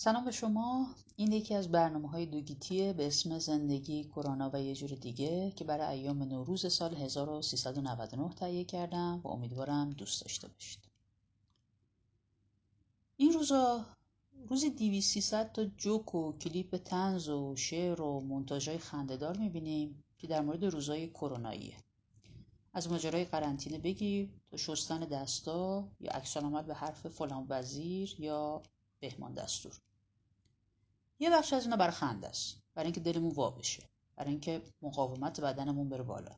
سلام به شما. این یکی از برنامه های دوگیتیه به اسم زندگی کرونا و یه جور دیگه که برای ایام نوروز سال 1399 تهیه کردم و امیدوارم دوست داشته باشید. این روزا روزی 2300 تا جوک و کلیپ تنز و شعر و منتاژهای خندهدار می‌بینیم که در مورد روزای کروناییه. از ماجرای قرنطینه بگیر تا شستن دستا یا عکس به حرف فلان وزیر یا بهمان دستور یه بخش از اینا برای است. برای اینکه دلمون وا بشه. برای اینکه مقاومت بدنمون بره بالا.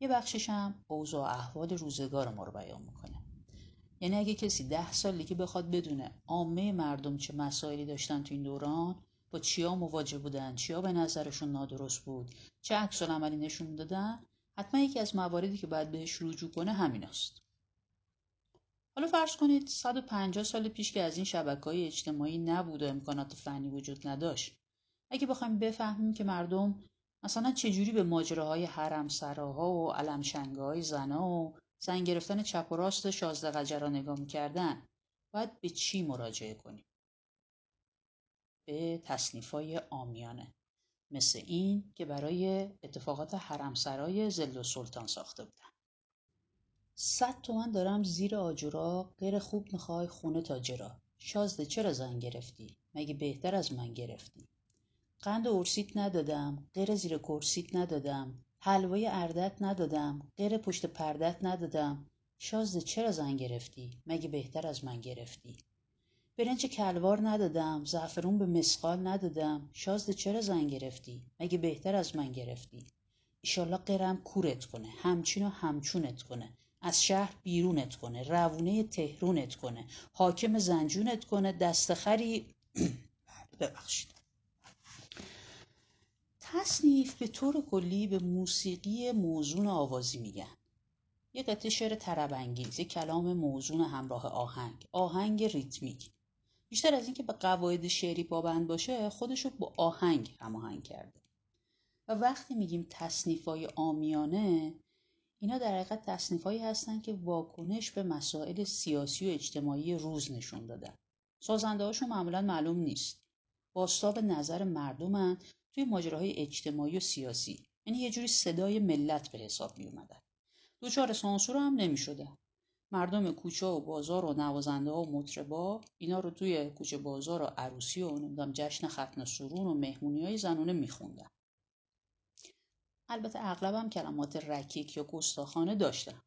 یه بخشش هم اوضاع احوال روزگار ما رو بیان می‌کنه. یعنی اگه کسی ده سال دیگه بخواد بدونه عامه مردم چه مسائلی داشتن تو این دوران با چیا مواجه بودن چیا به نظرشون نادرست بود چه عکس عملی نشون دادن حتما یکی از مواردی که باید بهش رجوع کنه همین است. حالا فرض کنید 150 سال پیش که از این شبکه های اجتماعی نبود و امکانات فنی وجود نداشت. اگه بخوایم بفهمیم که مردم مثلا چجوری به ماجراهای حرم سراها و علمشنگه های زنا و زن گرفتن چپ و راست شازده قجرا نگاه می‌کردن باید به چی مراجعه کنیم؟ به تصنیف های آمیانه مثل این که برای اتفاقات حرم سرای زل و سلطان ساخته بودن. صد تومن دارم زیر آجورا غیر خوب می‌خوای خونه تاجرا شازده چرا زن گرفتی؟ مگه بهتر از من گرفتی؟ قند ارسیت ندادم غیر زیر کرسیت ندادم حلوای اردت ندادم غیر پشت پردت ندادم. شازده چرا زن گرفتی؟ مگه بهتر از من گرفتی؟ برنج کلوار ندادم زعفرون به مسقال ندادم. شازده چرا زن گرفتی؟ مگه بهتر از من گرفتی؟ ایشالله قرم کورت کنه همچین و همچونت کنه. از شهر بیرونت کنه روونه تهرونت کنه حاکم زنجونت کنه دستخری ببخشید. تصنیف به طور کلی به موسیقی موزون آوازی میگن. یه قطعه شعر تربنگیز یه کلام موزون همراه آهنگ آهنگ ریتمیک. بیشتر از اینکه به قواعد شعری پابند باشه خودشو با آهنگ هماهنگ کرده. و وقتی میگیم تصنیفای آمیانه اینا در حقیقت تصنیفایی هستن که واکنش به مسائل سیاسی و اجتماعی روز نشون دادن. سازنده هاشون معمولا معلوم نیست. باستاب نظر مردمن توی ماجراهای اجتماعی و سیاسی. یعنی یه جوری صدای ملت به حساب می اومدن دوچار سانسور هم نمی شده. مردم کوچه و بازار و نوازنده ها و مطربا اینا رو توی کوچه بازار و عروسی و نمی‌دونم جشن ختن سرون و مهمونی های زنونه میخوندن. البته اغلبم کلمات رکیک یا گستاخانه داشتن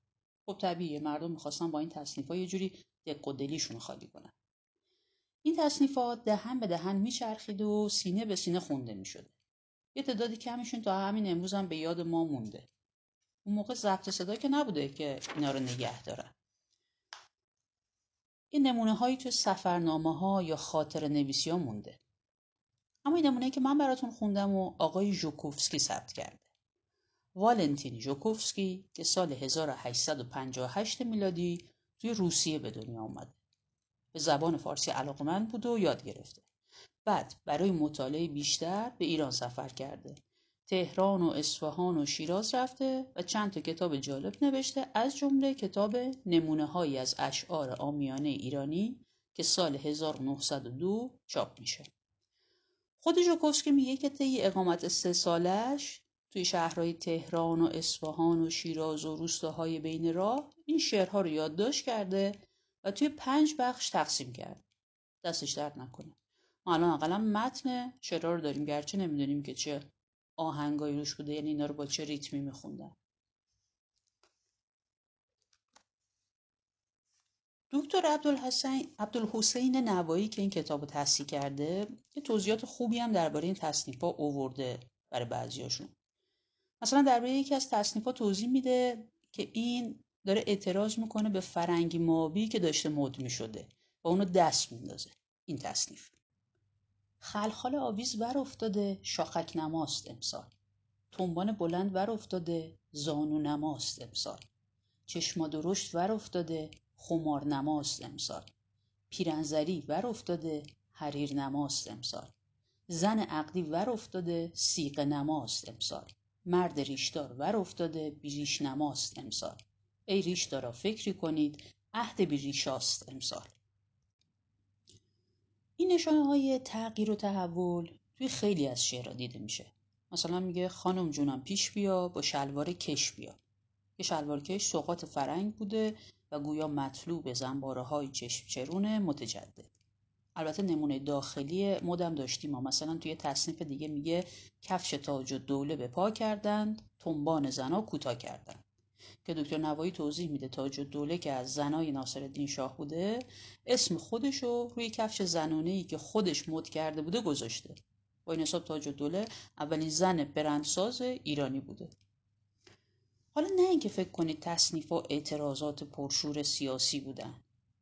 خب طبیعیه مردم می‌خواستن با این تصنیف ها یه جوری دق و دلیشون خالی کنن. این تصنیفات دهن به دهن میچرخید و سینه به سینه خونده می‌شده. یه تعدادی کمیشون تا همین امروز هم به یاد ما مونده. اون موقع ضبط صدا که نبوده که اینا رو نگه دارن. این نمونه هایی تو سفرنامه ها یا خاطر نویسی ها مونده. اما این نمونه که من براتون خوندم و آقای ژوکوفسکی ثبت کرده. والنتین ژوکوفسکی که سال 1858 میلادی توی روسیه به دنیا آمده به زبان فارسی علاقمند بود و یاد گرفته. بعد برای مطالعه بیشتر به ایران سفر کرده. تهران و اصفهان و شیراز رفته و چند تا کتاب جالب نوشته از جمله کتاب نمونه هایی از اشعار آمیانه ایرانی که سال 1902 چاپ میشه. خود ژوکوفسکی میگه که طی اقامت سه سالش توی شهرهای تهران و اصفهان و شیراز و روستاهای بین راه این شعرها رو یادداشت کرده و توی پنج بخش تقسیم کرد. دستش درد نکنه. ما الان اقلا متن شعرها رو داریم گرچه نمی‌دونیم که چه آهنگایی روش بوده یعنی اینا رو با چه ریتمی میخوندن دکتر عبدالحسین عبدالحسین نوایی که این کتاب رو کرده یه توضیحات خوبی هم درباره این تصنیف ها اوورده برای بعضیاشون مثلا درباره یکی از تصنیف ها توضیح میده که این داره اعتراض می‌کنه به فرنگی مابی که داشته مد می‌شده و اونو دست میندازه. این تصنیف. خلخال آویز ور افتاده شاخک نماست امسال. تنبان بلند ور افتاده زانو نماست امسال. چشما درشت ور افتاده خمار نماست امسال. پیرنزری ور افتاده حریر نماست امسال. زن عقدی ور افتاده سیق نماست امسال. مرد ریشدار ور افتاده بیریش نماست امسال. ای ریشدارا فکری کنید عهد بیریشاست امسال. این نشانه های تغییر و تحول توی خیلی از شعرها دیده میشه. مثلا میگه خانم جونم پیش بیا با شلوار کش بیا. یه شلوار کش سوقات فرنگ بوده و گویا مطلوب زنباره های چشم چرون متجدد. البته نمونه داخلی مدم داشتیم ما. مثلا توی تصنیف دیگه میگه کفش تاج و دوله به پا کردند تنبان زنا کوتاه کردند. که دکتر نوایی توضیح میده تاج دوله که از زنای ناصرالدین شاه بوده اسم خودش رو روی کفش زنونه ای که خودش مد کرده بوده گذاشته. با این حساب تاج دوله اولین زن برندساز ایرانی بوده. حالا نه اینکه فکر کنید تصنیف و اعتراضات پرشور سیاسی بودن.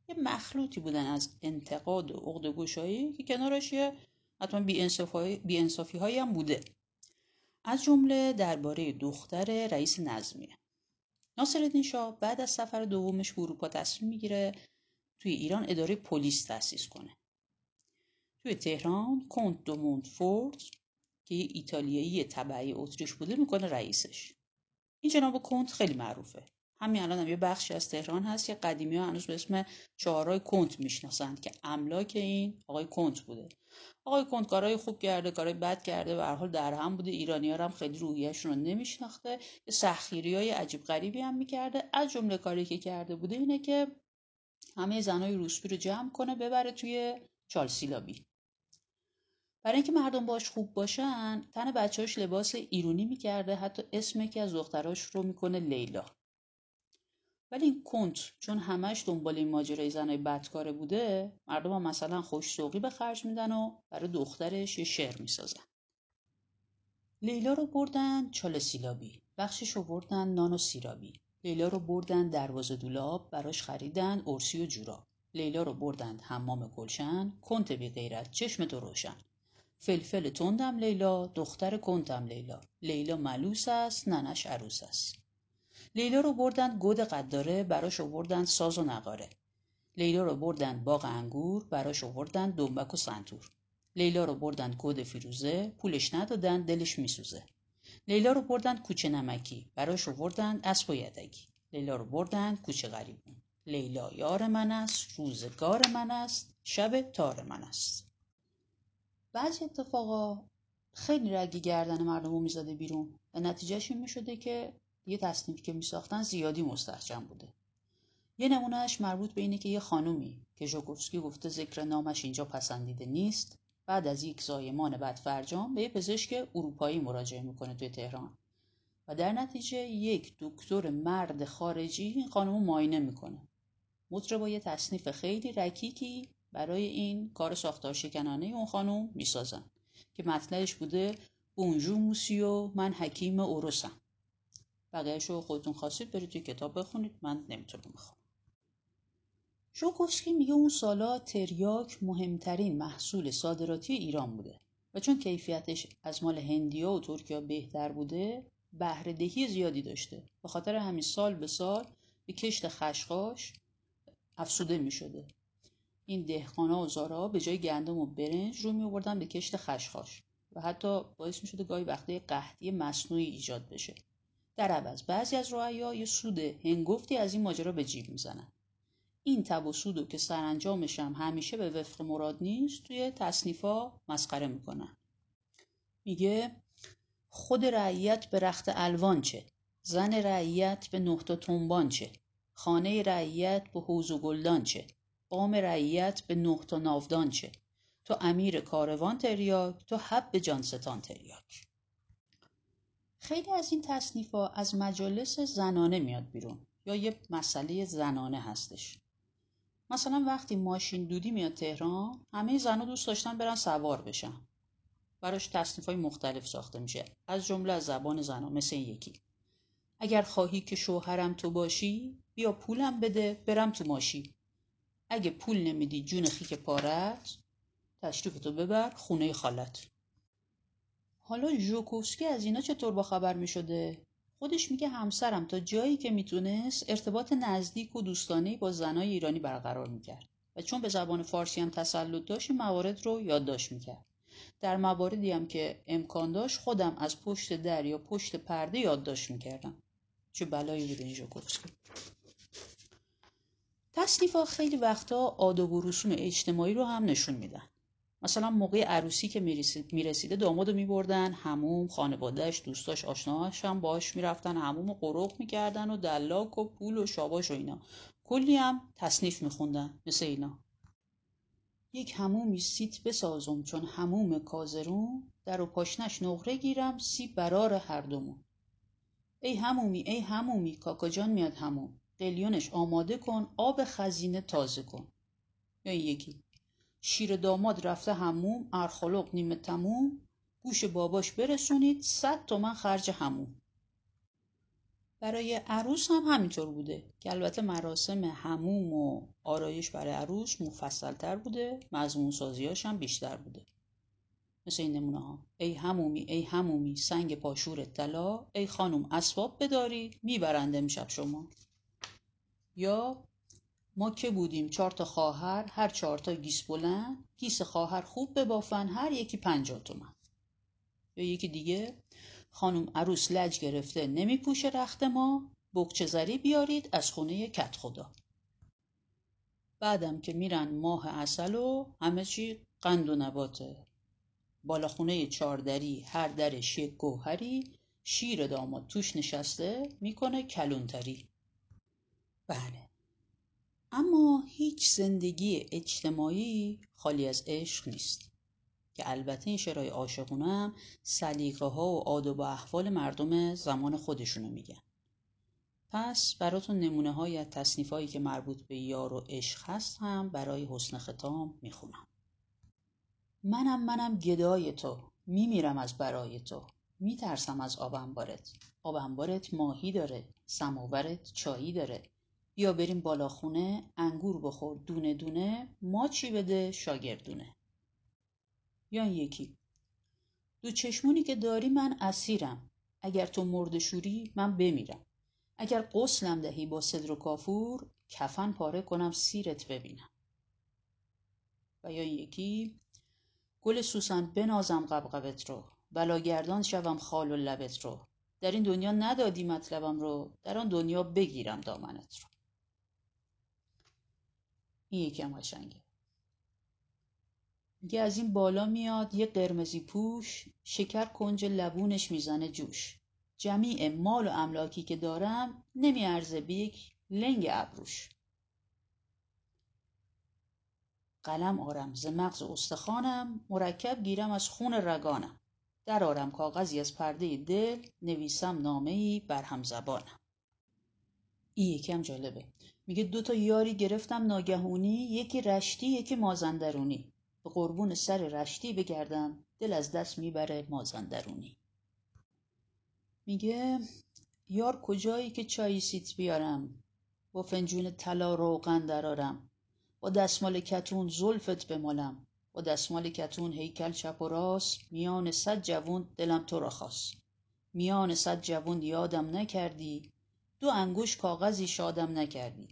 یه مخلوطی بودن از انتقاد و عقد گوشایی که کنارش یه حتما بیانصافی هایی هم بوده. از جمله درباره دختر رئیس نظمیه. ناصرالدین شاه بعد از سفر دومش به اروپا تصمیم می‌گیره توی ایران اداره پلیس تأسیس کنه. توی تهران کنت دوموند فورد که یه ایتالیایی تبعی اتریش بوده می‌کنه رئیسش. این جناب کنت خیلی معروفه. همین الان یه بخشی از تهران هست که قدیمی ها هنوز به اسم چهارای کنت می‌شناسند که املاک این آقای کنت بوده. آقای کنت کارهای خوب کرده کارهای بد کرده و حال در هم بوده. ایرانی ها هم خیلی روحیهشون رو نمیشناخته. یه سخیری های عجیب غریبی هم می‌کرده. از جمله کاری که کرده بوده اینه که همه زنای روسپی رو جمع کنه ببره توی چالسیلابی. برای اینکه مردم باش خوب باشن تن بچه‌هاش لباس ایرونی می‌کرده. حتی اسم یکی از دختراش رو می‌کنه لیلا. ولی این کنت چون همش دنبال این ماجرای زنای بدکاره بوده مردم هم مثلا خوش سوقی به خرج میدن و برای دخترش یه شعر می‌سازن. لیلا رو بردن چاله سیلابی. بخشش رو بردن نان و سیرابی. لیلا رو بردن دروازه دولاب براش خریدن ارسی و جوراب. لیلا رو بردند حمام گلشن کنت بی غیرت چشم تو روشن. فلفل تندم لیلا دختر کنتم لیلا. لیلا ملوس است ننش عروس است. لیلا رو بردن گود قداره براش آوردن ساز و نقاره. لیلا رو بردن باغ انگور براش آوردن دنبک و سنتور. لیلا رو بردن گود فیروزه پولش ندادن دلش میسوزه. لیلا رو بردن کوچه نمکی براش آوردن اسب و یدگی لیلا رو بردن کوچه غریبون. لیلا یار من است روزگار من است شب تار من است. بعضی اتفاقا خیلی رگی گردن مردم رو می‌زده بیرون. و نتیجهش این می‌شده که یه تصنیف که میساختن زیادی مستحجم بوده. یه نمونهش مربوط به اینه که یه خانومی که ژوکوفسکی گفته ذکر نامش اینجا پسندیده نیست بعد از یک زایمان بعد فرجام به یه پزشک اروپایی مراجعه می‌کنه توی تهران. و در نتیجه یک دکتر مرد خارجی این خانم معاینه می‌کنه. با یه تصنیف خیلی رکیکی برای این کار ساختار شکنانه اون خانم می‌سازن که مطلعش بوده بونجو موسیو من حکیم اوروسم بقیهش رو خودتون خواستید برید توی کتاب بخونید من نمی‌تونم بخونم. شوکوفسکی میگه اون سالا تریاک مهمترین محصول صادراتی ایران بوده و چون کیفیتش از مال هندیا و ترکیا بهتر بوده بهرهدهی زیادی داشته. به خاطر همین سال به سال به کشت خشخاش افسوده می شده این دهقانا و زارا به جای گندم و برنج رو می آوردن به کشت خشخاش و حتی باعث می شده گاهی وقته قحطی مصنوعی ایجاد بشه. در عوض بعضی از رعیا یه سود هنگفتی از این ماجرا به جیب می‌زنن. این تب و سودو که سرانجامش هم همیشه به وفق مراد نیست توی تصنیفا مسخره می‌کنن. میگه خود رعیت به رخت الوان چه؟ زن رعیت به نقطه تنبان چه؟ خانه رعیت به حوز و گلدان چه؟ قام رعیت به نقطه ناودان چه؟ تو امیر کاروان تریاک تو حب جانستان تریاک. خیلی از این تصنیف ها از مجالس زنانه میاد بیرون یا یه مسئله زنانه هستش. مثلا وقتی ماشین دودی میاد تهران همه زنها دوست داشتن برن سوار بشن. براش تصنیف های مختلف ساخته میشه. از جمله از زبان زنها مثل این یکی. اگر خواهی که شوهرم تو باشی بیا پولم بده برم تو ماشی اگه پول نمیدی جون خیک پارت تشریف تو ببر خونه خالت. حالا ژوکوفسکی از اینا چطور با خبر می شده؟ خودش میگه همسرم تا جایی که می‌تونست ارتباط نزدیک و دوستانه با زنای ایرانی برقرار می‌کرد و چون به زبان فارسی هم تسلط داشت موارد رو یادداشت می‌کرد. در مواردی هم که امکان داشت خودم از پشت در یا پشت پرده یادداشت می‌کردم. چه بلایی بود این ژوکوفسکی تصنیف ها خیلی وقتا آداب و رسوم اجتماعی رو هم نشون میدن. مثلا موقع عروسی که می‌رسیده داماد رو میبردن هموم خانوادهش دوستاش آشناهاش هم باش می‌رفتن هموم و قروق می‌کردن و دلاک و پول و شاباش و اینا. کلی هم تصنیف میخوندن مثل اینا. یک همومی سیت بسازم چون هموم کازرون در و پاشنش نقره گیرم سی برار هر دومون. ای همومی ای همومی کاکا جان میاد هموم قلیونش آماده کن آب خزینه تازه کن. یا این یکی. شیر داماد رفته هموم ارخلق نیمه تموم. گوش باباش برسونید صد تومن خرج هموم برای عروس هم همینطور بوده که البته مراسم هموم و آرایش برای عروس مفصلتر بوده مضمون سازیاش هم بیشتر بوده. مثل این نمونه ها. ای همومی ای همومی سنگ پاشور طلا ای خانم اسباب بداری می‌برند امشب شما. یا ما که بودیم چهار تا خواهر هر چهار تا گیس بلند گیس خواهر خوب ببافن هر یکی پنجاه تومن. یا یکی دیگه خانم عروس لج گرفته نمی پوشه رخت ما. بکچه زری بیارید از خونه کت خدا. بعدم که میرن ماه اصل و همه چی قند و نباته. بالا خونه چاردری هر درش یک گوهری شیر داماد توش نشسته می‌کنه کلونتری. بله. اما هیچ زندگی اجتماعی خالی از عشق نیست. که البته این شعرهای عاشقونه هم سلیقه ها و آداب و احوال مردم زمان خودشونو میگن. پس براتون نمونه های از تصنیف هایی که مربوط به یار و عشق هست هم برای حسن ختام می‌خونم. منم منم گدای تو میمیرم از برای تو میترسم از آب انبارت. آب انبارت ماهی داره سماورت چایی داره. بیا بریم بالا خونه انگور بخور. دونه دونه. ما چی بده؟ شاگردونه. یا یکی. دو چشمونی که داری من اسیرم. اگر تو مرد شوری من بمیرم. اگر قسلم دهی با صدر و کافور کفن پاره کنم سیرت ببینم. و یا یکی. گل سوسن بنازم قبقبت رو. بلاگردان شوم خال و لبت رو. در این دنیا ندادی مطلبم رو. در آن دنیا بگیرم دامنت رو. این یکی هم قشنگه. میگه از این بالا میاد یه قرمزی پوش شکر کنج لبونش می‌زنه جوش. جمیع مال و املاکی که دارم نمیارزه به یک لنگ ابروش. قلم آرم ز مغز استخوانم مرکب گیرم از خون رگانم. درآرم کاغذی از پرده دل نویسم نامه ای بر هم زبانم این یکی هم جالبه. میگه دو تا یاری گرفتم ناگهونی یکی رشتی یکی مازندرونی. به قربون سر رشتی بگردم دل از دست می‌بره مازندرونی. میگه یار کجایی که چایی سیت بیارم؟ با فنجون طلا روغن درارم با دستمال کتون زلفت بمالم. با دستمال کتون هیکل چپ و راست. میان صد جوون دلم تو را خواست. میان صد جوون یادم نکردی. دو انگوش کاغذی شادم نکردی.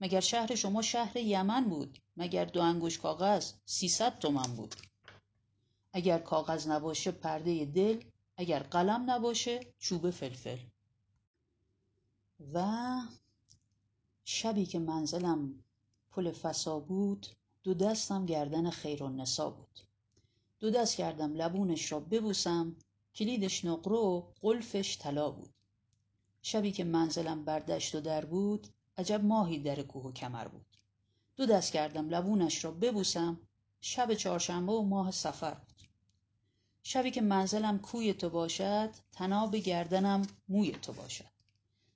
مگر شهر شما شهر یمن بود؟ مگر دو انگوش کاغذ سیصد تومن بود؟ اگر کاغذ نباشه پرده دل اگر قلم نباشه چوب فلفل. و شبی که منزلم پل فسا بود دو دستم گردن خیرالنسا بود. دو دست کردم لبونش را ببوسم کلیدش نقره و قلفش طلا بود. شبی که منزلم بر دشت و در بود عجب ماهی در کوه و کمر بود. دو دست کردم لبونش را ببوسم شب چهارشنبه و ماه سفر بود. شبی که منزلم کوی تو باشد تناب گردنم موی تو باشد.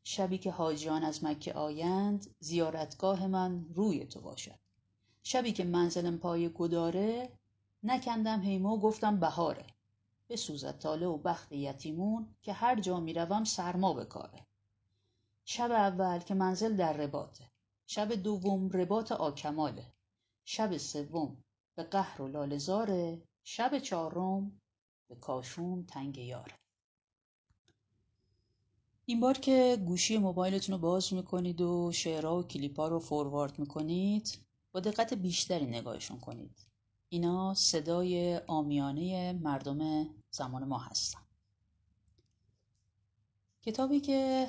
شبی که حاجیان از مکه آیند زیارتگاه من روی تو باشد. شبی که منزلم پای گداره نکندم هیما و گفتم بهاره. بسوزد تاله و بخت یتیمون که هر جا می‌روم سرما بکاره شب اول که منزل در رباطه. شب دوم رباط آکماله. شب سوم به قهر و لالزاره شب چهارم به کاشون تنگ یاره. این بار که گوشی موبایلتون رو باز می‌کنید و شعرها و کلیپا رو فوروارد می‌کنید با دقت بیشتری نگاهشون کنید. اینا صدای آمیانه مردم زمان ما هستن. کتابی که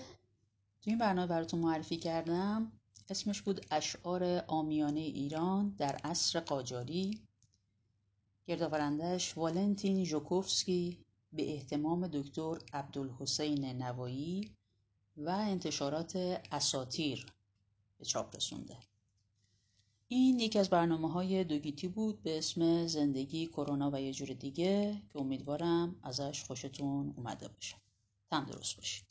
تو این برنامه براتون معرفی کردم اسمش بود اشعار آمیانه ایران در عصر قاجاری. گردآورندهش والنتین ژوکوفسکی به احتمام دکتر عبدالحسین نوایی و انتشارات اساتیر به چاپ رسونده. این یکی از برنامه های دوگیتی بود به اسم زندگی کرونا و یه جور دیگه که امیدوارم ازش خوشتون اومده باشه. تم درست باشید.